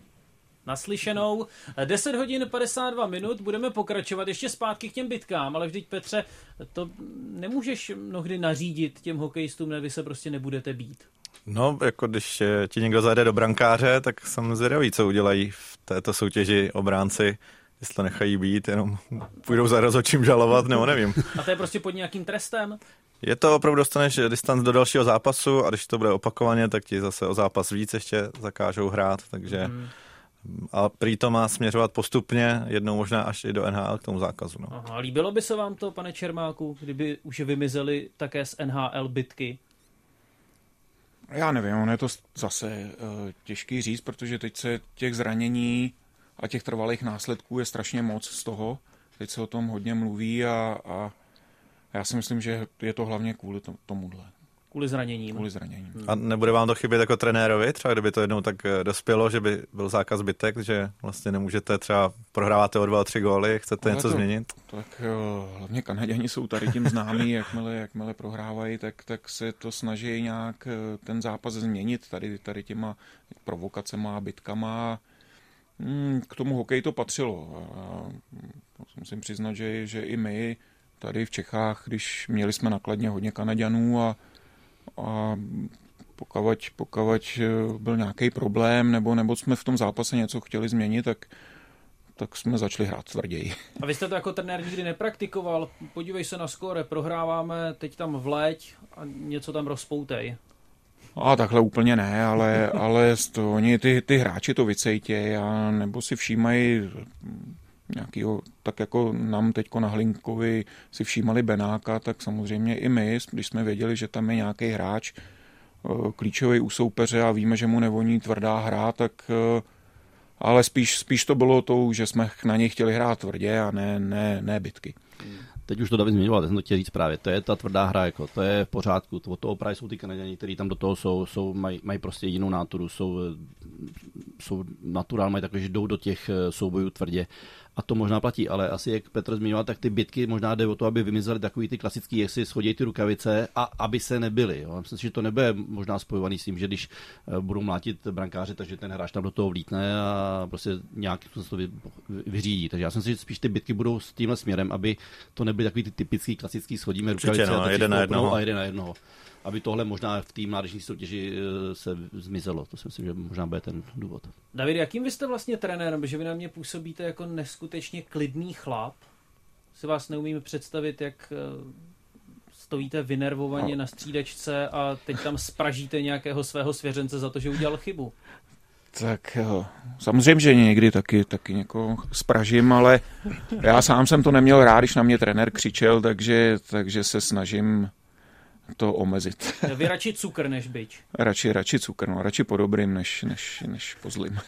Naslyšenou. 10 hodin 52 minut, budeme pokračovat ještě zpátky k těm bitkám, ale vždyť Petře, to nemůžeš mnohdy nařídit těm hokejistům, ne, vy se prostě nebudete být. No, jako když ti někdo zajde do brankáře, tak jsem zvědavý, co udělají v této soutěži obránci, jestli to nechají být, jenom půjdou za rozhodčím žalovat, nebo nevím. A to je prostě pod nějakým trestem? Je to opravdu, dostaneš distanc do dalšího zápasu a když to bude opakovaně, tak ti zase o zápas víc ještě zakážou hrát, takže... Hmm a prý to má směřovat postupně, jednou možná až i do NHL k tomu zákazu. No. Aha, líbilo by se vám to, pane Čermáku, kdyby už vymizely také z NHL bitky? Já nevím, ono je to zase uh, těžký říct, protože teď se těch zranění a těch trvalých následků je strašně moc z toho. Teď se o tom hodně mluví a, a já si myslím, že je to hlavně kvůli tomuhle. Kvůli zraněním. Kvůli zraněním. Hmm. A nebude vám to chybět jako trenérovi, třeba kdyby to jednou tak eh, dospělo, že by byl zákaz bytek, že vlastně nemůžete třeba prohráváte o dva, tři góly, chcete Ale něco to, změnit? Tak jo, hlavně Kanaděni jsou tady tím známí, jakmile, jakmile prohrávají, tak, tak se to snaží nějak eh, ten zápas změnit tady, tady těma provokacema a bitkama. Hmm, k tomu hokej to patřilo. A musím přiznat, že, že i my tady v Čechách, když měli jsme nakladně hodně Kanaďanů a a pokud, pokud eh, byl nějaký problém, nebo, nebo jsme v tom zápase něco chtěli změnit, tak, tak jsme začali hrát tvrději. A vy jste to jako trenér nikdy nepraktikoval? Podívej se na skóre, prohráváme teď tam v leď a něco tam rozpoutej. A takhle úplně ne, ale, ale to, oni ty, ty hráči to vycejtějí a nebo si všímají nějakýho, tak jako nám teďko na Hlinkovi si všímali Benáka, tak samozřejmě i my, když jsme věděli, že tam je nějaký hráč eh, klíčový u soupeře a víme, že mu nevoní tvrdá hra, tak eh, ale spíš, spíš to bylo to, že jsme na něj chtěli hrát tvrdě a ne, ne, ne bitky. Teď už to David zmiňoval, teď jsem to chtěl říct právě. To je ta tvrdá hra, jako, to je v pořádku. To, toho právě jsou ty Kanaděni, kteří tam do toho jsou, jsou mají, mají prostě jinou náturu, jsou, jsou naturál, mají takové, že jdou do těch eh, soubojů tvrdě a to možná platí, ale asi jak Petr zmiňoval, tak ty bitky možná jde o to, aby vymizely takový ty klasický, jak si schodí ty rukavice a aby se nebyly. Jo. Myslím si, že to nebude možná spojovaný s tím, že když eh, budou mlátit brankáře, takže ten hráč tam do toho vlítne a prostě nějak se to vyřídí. Takže já si myslím, že spíš ty bitky budou s tímhle směrem, aby to nebyly takový ty typický klasický schodíme rukavice no, a, jeden na jednoho. a jeden na jednoho aby tohle možná v té mládežní soutěži eh, se zmizelo. To si myslím, že možná bude ten důvod. David, jakým vy jste vlastně trenérem? Že vy na mě působíte jako neskutečně klidný chlap. Si vás neumíme představit, jak eh, stojíte vynervovaně na střídačce a teď tam spražíte nějakého svého svěřence za to, že udělal chybu. Tak jo. Samozřejmě, že někdy taky, taky někoho spražím, ale já sám jsem to neměl rád, když na mě trenér křičel, takže, takže se snažím to omezit. Vy radši cukr než byč? radši, radši cukr, no, radši po dobrým než, než, než po zlým.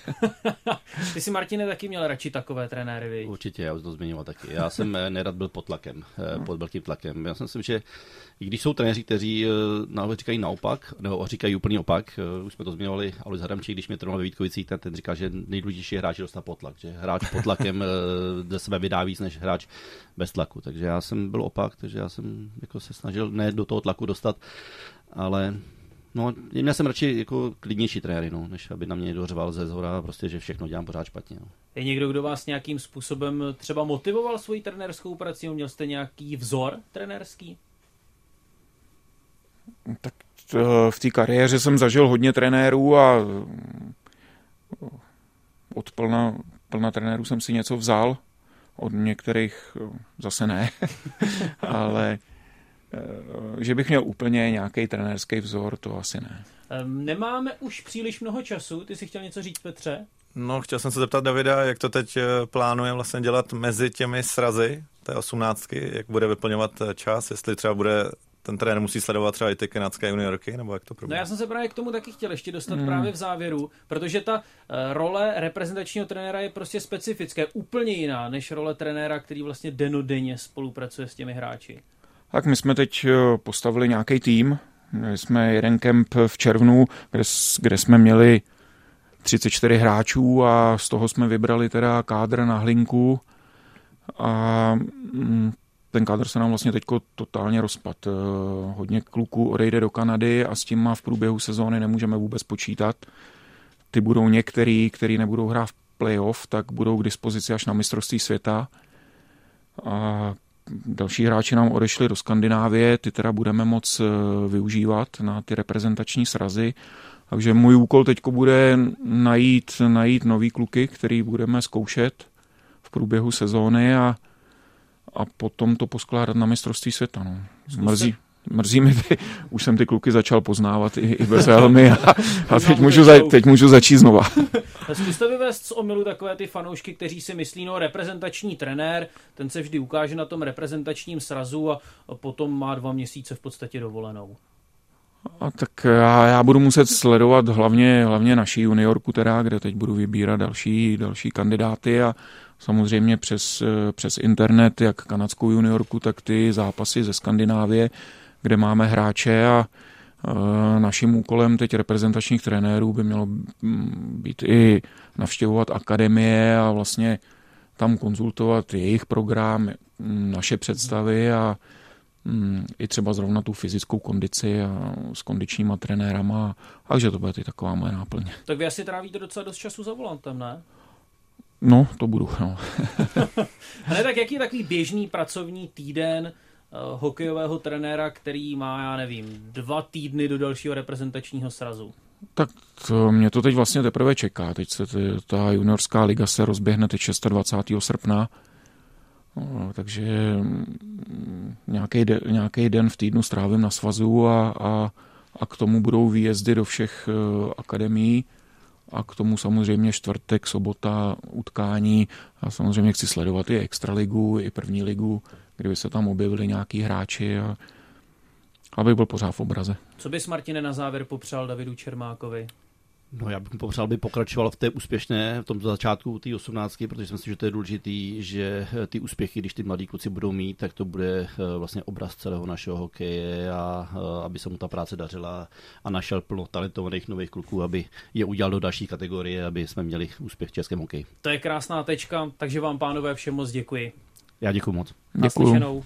Ty si, Martine, taky měl radši takové trenéry, vy? Určitě, já už to zmiňoval taky. Já jsem eh, nerad byl pod tlakem, eh, pod velkým tlakem. Já si myslím, že i když jsou trenéři, kteří uh, říkají naopak, nebo říkají úplný opak, už jsme to zmiňovali, Alois Hadamčík, když mě trénoval ve Vítkovicích, ten, ten říká, že nejdůležitější je hráč dostat pod tlak, že hráč pod tlakem ze sebe vydá víc než hráč bez tlaku. Takže já jsem byl opak, takže já jsem jako se snažil ne do toho tlaku dostat, ale No, měl jsem radši jako klidnější trenéry, no, než aby na mě dořval ze zhora, prostě, že všechno dělám pořád špatně. No. Je někdo, kdo vás nějakým způsobem třeba motivoval svoji trenérskou prací? Měl jste nějaký vzor trenérský? Tak v té kariéře jsem zažil hodně trenérů a od plna, plna trenérů jsem si něco vzal, od některých zase ne, ale že bych měl úplně nějaký trenérský vzor, to asi ne. Nemáme už příliš mnoho času, ty si chtěl něco říct, Petře? No, chtěl jsem se zeptat Davida, jak to teď eh, plánuje vlastně dělat mezi těmi srazy té osmnáctky, jak bude vyplňovat eh, čas, jestli třeba bude ten trenér musí sledovat třeba i ty kanadské juniorky, nebo jak to probíhá? No já jsem se právě k tomu taky chtěl ještě dostat mm. právě v závěru, protože ta role reprezentačního trenéra je prostě specifická, úplně jiná než role trenéra, který vlastně denodenně spolupracuje s těmi hráči. Tak my jsme teď eh, postavili nějaký tým, měli jsme jeden kemp v červnu, kde, kde jsme měli 34 hráčů a z toho jsme vybrali teda kádr na hlinku a mm, ten kádr se nám vlastně teď totálně rozpad. Eh, hodně kluků odejde do Kanady a s tím má v průběhu sezóny nemůžeme vůbec počítat. Ty budou některý, který nebudou hrát v playoff, tak budou k dispozici až na mistrovství světa. A další hráči nám odešli do Skandinávie, ty teda budeme moc eh, využívat na ty reprezentační srazy. Takže můj úkol teď bude najít, najít nový kluky, který budeme zkoušet v průběhu sezóny a a potom to poskládat na mistrovství světa. No. Mrzí, mrzí mi, ty, už jsem ty kluky začal poznávat i, i bez helmy a, a teď, můžu za, teď můžu začít znova. Zkuste vyvést z omilu takové ty fanoušky, kteří si myslí, no reprezentační trenér, ten se vždy ukáže na tom reprezentačním srazu a potom má dva měsíce v podstatě dovolenou. A tak já, já budu muset sledovat hlavně, hlavně naší juniorku, teda, kde teď budu vybírat další, další kandidáty a samozřejmě přes, přes internet, jak kanadskou juniorku, tak ty zápasy ze Skandinávie, kde máme hráče a naším úkolem teď reprezentačních trenérů by mělo být i navštěvovat akademie a vlastně tam konzultovat jejich program, naše představy a i třeba zrovna tu fyzickou kondici a s kondičníma trenérama, takže to bude i taková moje náplň. Tak vy asi trávíte docela dost času za volantem, ne? No, to budu, no. Ale tak jaký je takový běžný pracovní týden hokejového trenéra, který má, já nevím, dva týdny do dalšího reprezentačního srazu? Tak to, mě to teď vlastně teprve čeká. Teď se ta juniorská liga se rozběhne teď 26. srpna, no, takže mm, nějaký, de, den v týdnu strávím na svazu a, a a k tomu budou výjezdy do všech akademií a k tomu samozřejmě čtvrtek, sobota, utkání. A samozřejmě chci sledovat i extraligu, i první ligu, kdyby se tam objevili nějaký hráči a aby byl pořád v obraze. Co bys, Martine, na závěr popřál Davidu Čermákovi? No já bych mu popřál, aby pokračoval v té úspěšné, v tom začátku té 18, protože si myslím, že to je důležitý, že ty úspěchy, když ty mladí kluci budou mít, tak to bude eh, vlastně obraz celého našeho hokeje a eh, aby se mu ta práce dařila a našel plno talentovaných nových kluků, aby je udělal do další kategorie, aby jsme měli úspěch v českém hokeji. To je krásná tečka, takže vám pánové všem moc děkuji. Já děkuji moc. Děkuji.